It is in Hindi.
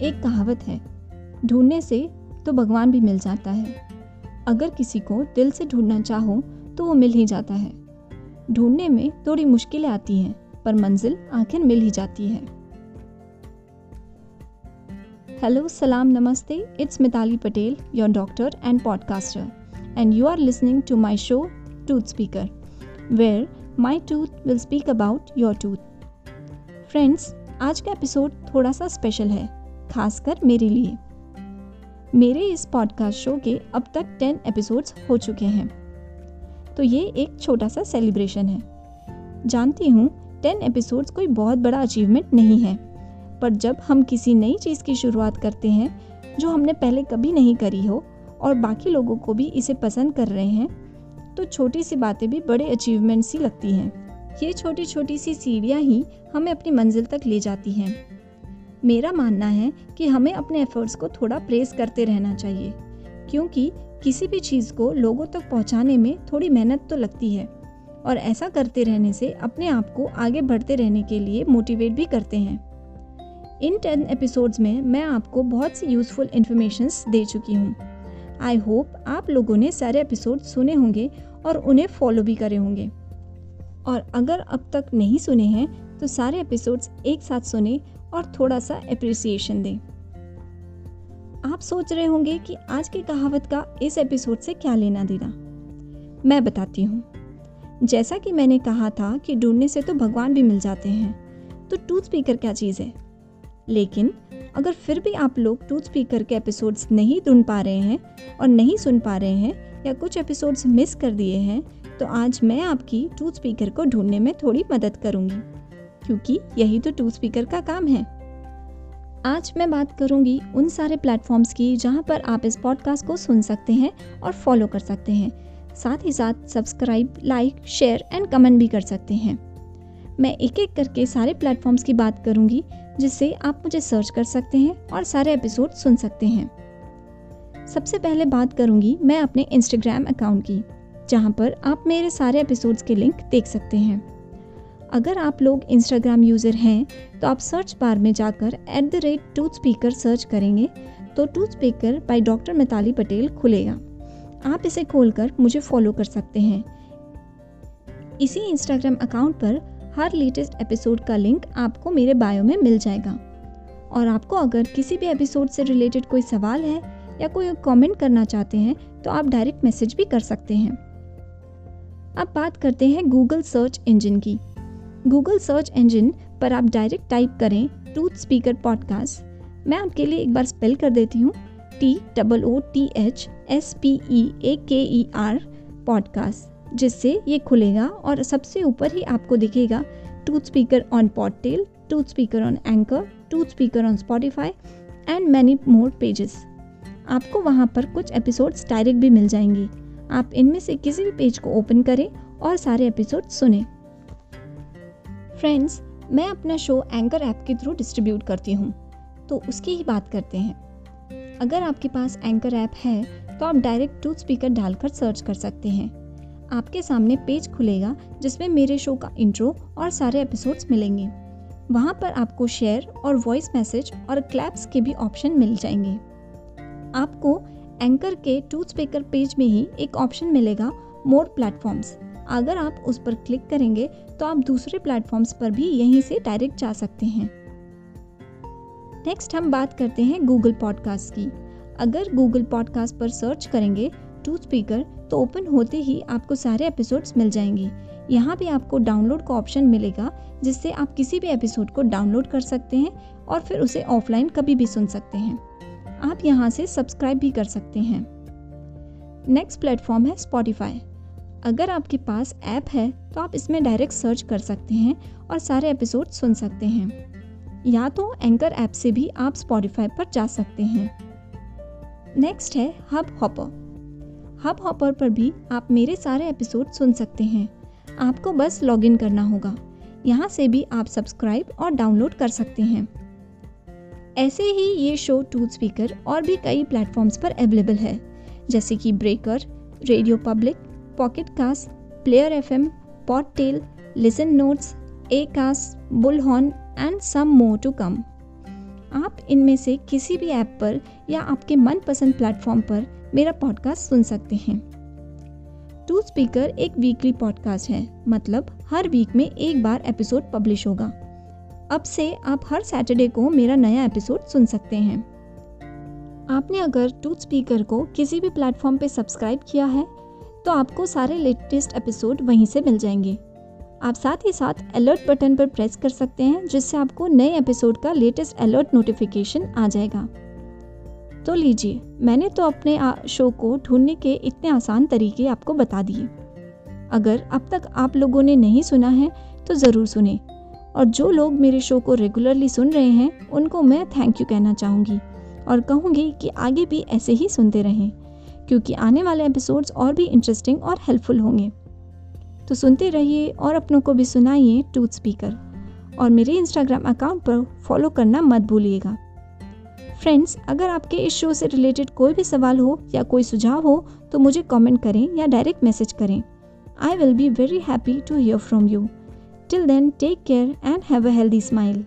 एक कहावत है, ढूँढने से तो भगवान भी मिल जाता है। अगर किसी को दिल से ढूंढना चाहो तो वो मिल ही जाता है। ढूँढने में थोड़ी मुश्किलें आती हैं, पर मंजिल आखिर मिल ही जाती है। हेलो, सलाम, namaste. It's Mitali Patel, your doctor and podcaster, and you are listening to my show, tooth speaker, where my tooth will speak about your tooth. Friends, आज का एपिसोड थोड़ा सा स्पेशल है। खासकर मेरे लिए। मेरे इस पॉडकास्ट शो के अब तक टेन एपिसोड्स हो चुके हैं। तो ये एक छोटा सा सेलिब्रेशन है। जानती हूँ टेन एपिसोड्स कोई बहुत बड़ा अचीवमेंट नहीं है। पर जब हम किसी नई चीज़ की शुरुआत करते हैं, जो हमने पहले कभी नहीं करी हो, और बाकी लोगों को भी इसे पसंद कर रहे हैं तो छोटी सी बातें भी बड़े अचीवमेंट सी लगती हैं। ये छोटी छोटी सी सीढ़ियाँ ही हमें अपनी मंजिल तक ले जाती हैं। मेरा मानना है कि हमें अपने एफर्ट्स को थोड़ा प्रेस करते रहना चाहिए, क्योंकि किसी भी चीज़ को लोगों तक पहुँचाने में थोड़ी मेहनत तो लगती है, और ऐसा करते रहने से अपने आप को आगे बढ़ते रहने के लिए मोटिवेट भी करते हैं। इन टेन एपिसोड्स में मैं आपको बहुत सी यूज़फुल इन्फॉर्मेशंस दे चुकी हूँ। आई होप आप लोगों ने सारे एपिसोड सुने होंगे और उन्हें फॉलो भी करे होंगे। और अगर अब तक नहीं सुने हैं तो सारे एपिसोड्स एक साथ सुने और थोड़ा सा अप्रिसिएशन दें। आप सोच रहे होंगे कि आज की कहावत का इस एपिसोड से क्या लेना देना। मैं बताती हूँ। जैसा कि मैंने कहा था कि ढूँढने से तो भगवान भी मिल जाते हैं। तो टूथ स्पीकर क्या चीज़ है? लेकिन अगर फिर भी आप लोग टूथ स्पीकर के एपिसोड्स नहीं ढूंढ पा रहे हैं और नहीं सुन पा रहे हैं या कुछ एपिसोड्स मिस कर दिए हैं तो आज मैं आपकी टूथ स्पीकर को ढूँढने में थोड़ी मदद करूँगी। क्योंकि यही तो टूथ स्पीकर का काम है। आज मैं बात करूँगी उन सारे प्लेटफॉर्म्स की जहाँ पर आप इस पॉडकास्ट को सुन सकते हैं और फॉलो कर सकते हैं। साथ ही साथ subscribe like share and comment भी कर सकते हैं। मैं एक एक करके सारे प्लेटफॉर्म्स की बात करूँगी, जिससे आप मुझे सर्च कर सकते हैं और सारे एपिसोड सुन सकते हैं। सबसे पहले बात करूँगी मैं अपने इंस्टाग्राम अकाउंट की, जहाँ पर आप मेरे सारे एपिसोड्स के लिंक देख सकते हैं। अगर आप लोग इंस्टाग्राम यूज़र हैं तो आप सर्च बार में जाकर at the rate tooth speaker search करेंगे तो tooth speaker by doctor Mitali Patel खुलेगा। आप इसे खोलकर मुझे फॉलो कर सकते हैं। इसी इंस्टाग्राम अकाउंट पर हर लेटेस्ट एपिसोड का लिंक आपको मेरे बायो में मिल जाएगा। और आपको अगर किसी भी एपिसोड से रिलेटेड कोई सवाल है या कोई कमेंट करना चाहते हैं तो आप डायरेक्ट मैसेज भी कर सकते हैं। अब बात करते हैं गूगल सर्च इंजन की। गूगल सर्च इंजन पर आप डायरेक्ट टाइप करें टूथ स्पीकर पॉडकास्ट मैं आपके लिए एक बार स्पेल कर देती हूँ। T double O T H S P E A K E R podcast जिससे ये खुलेगा और सबसे ऊपर ही आपको दिखेगा tooth speaker on Podtail tooth speaker on Anchor tooth speaker on Spotify and many more pages आपको वहाँ पर कुछ एपिसोड्स डायरेक्ट भी मिल जाएँगे। आप इनमें से किसी भी पेज को ओपन करें और सारे एपिसोड सुने। फ्रेंड्स मैं अपना शो एंकर ऐप के थ्रू डिस्ट्रीब्यूट करती हूँ। तो उसकी ही बात करते हैं। अगर आपके पास एंकर ऐप है तो आप डायरेक्ट टूथ स्पीकर डालकर सर्च कर सकते हैं। आपके सामने पेज खुलेगा, जिसमें मेरे शो का इंट्रो और सारे एपिसोड्स मिलेंगे। वहाँ पर आपको शेयर और वॉइस मैसेज और क्लैप्स के भी ऑप्शन मिल जाएँगे। आपको एंकर के टूथ स्पीकर पेज में ही एक ऑप्शन मिलेगा मोर प्लेटफॉर्म्स अगर आप उस पर क्लिक करेंगे तो आप दूसरे प्लेटफॉर्म्स पर भी यहीं से डायरेक्ट जा सकते हैं। नेक्स्ट हम बात करते हैं गूगल पॉडकास्ट की। अगर गूगल पॉडकास्ट पर सर्च करेंगे टू स्पीकर तो ओपन होते ही आपको सारे एपिसोड्स मिल जाएँगे। यहाँ भी आपको डाउनलोड का ऑप्शन मिलेगा, जिससे आप किसी भी एपिसोड को डाउनलोड कर सकते हैं और फिर उसे ऑफलाइन कभी भी सुन सकते हैं। आप यहाँ से सब्सक्राइब भी कर सकते हैं। नेक्स्ट प्लेटफॉर्म है स्पॉटिफाई अगर आपके पास ऐप है तो आप इसमें डायरेक्ट सर्च कर सकते हैं और सारे एपिसोड सुन सकते हैं। या तो एंकर ऐप से भी आप स्पॉटिफाई पर जा सकते हैं। नेक्स्ट है हब हॉपर हब हॉपर पर भी आप मेरे सारे एपिसोड सुन सकते हैं। आपको बस लॉगिन करना होगा। यहाँ से भी आप सब्सक्राइब और डाउनलोड कर सकते हैं। ऐसे ही ये शो टूथ स्पीकर और भी कई प्लेटफॉर्म्स पर अवेलेबल है, जैसे कि Breaker Radio Public Pocket Casts Player F M Podtail Listen Notes Acast Bullhorn and some more to come आप इनमें से किसी भी ऐप पर या आपके मनपसंद प्लेटफॉर्म पर मेरा पॉडकास्ट सुन सकते हैं। टू स्पीकर एक वीकली पॉडकास्ट है मतलब हर वीक में एक बार एपिसोड पब्लिश होगा। अब से आप हर सैटरडे को मेरा नया एपिसोड सुन सकते हैं। आपने अगर टूथ स्पीकर को किसी भी प्लेटफॉर्म पे सब्सक्राइब किया है तो आपको सारे लेटेस्ट एपिसोड वहीं से मिल जाएँगे। आप साथ ही साथ अलर्ट बटन पर प्रेस कर सकते हैं, जिससे आपको नए एपिसोड का लेटेस्ट अलर्ट नोटिफिकेशन आ जाएगा। तो लीजिए, मैंने तो अपने शो को ढूँढने के इतने आसान तरीके आपको बता दिए। अगर अब तक आप लोगों ने नहीं सुना है तो ज़रूर सुने। और जो लोग मेरे शो को रेगुलरली सुन रहे हैं, उनको मैं थैंक यू कहना चाहूँगी। और कहूँगी कि आगे भी ऐसे ही सुनते रहें। क्योंकि आने वाले एपिसोड्स और भी इंटरेस्टिंग और हेल्पफुल होंगे। तो सुनते रहिए और अपनों को भी सुनाइए टूथ स्पीकर और मेरे इंस्टाग्राम अकाउंट पर फॉलो करना मत भूलिएगा। फ्रेंड्स अगर आपके इस शो से रिलेटेड कोई भी सवाल हो या कोई सुझाव हो तो मुझे कमेंट करें या डायरेक्ट मैसेज करें। I will be very happy to hear from you till then take care and have a healthy smile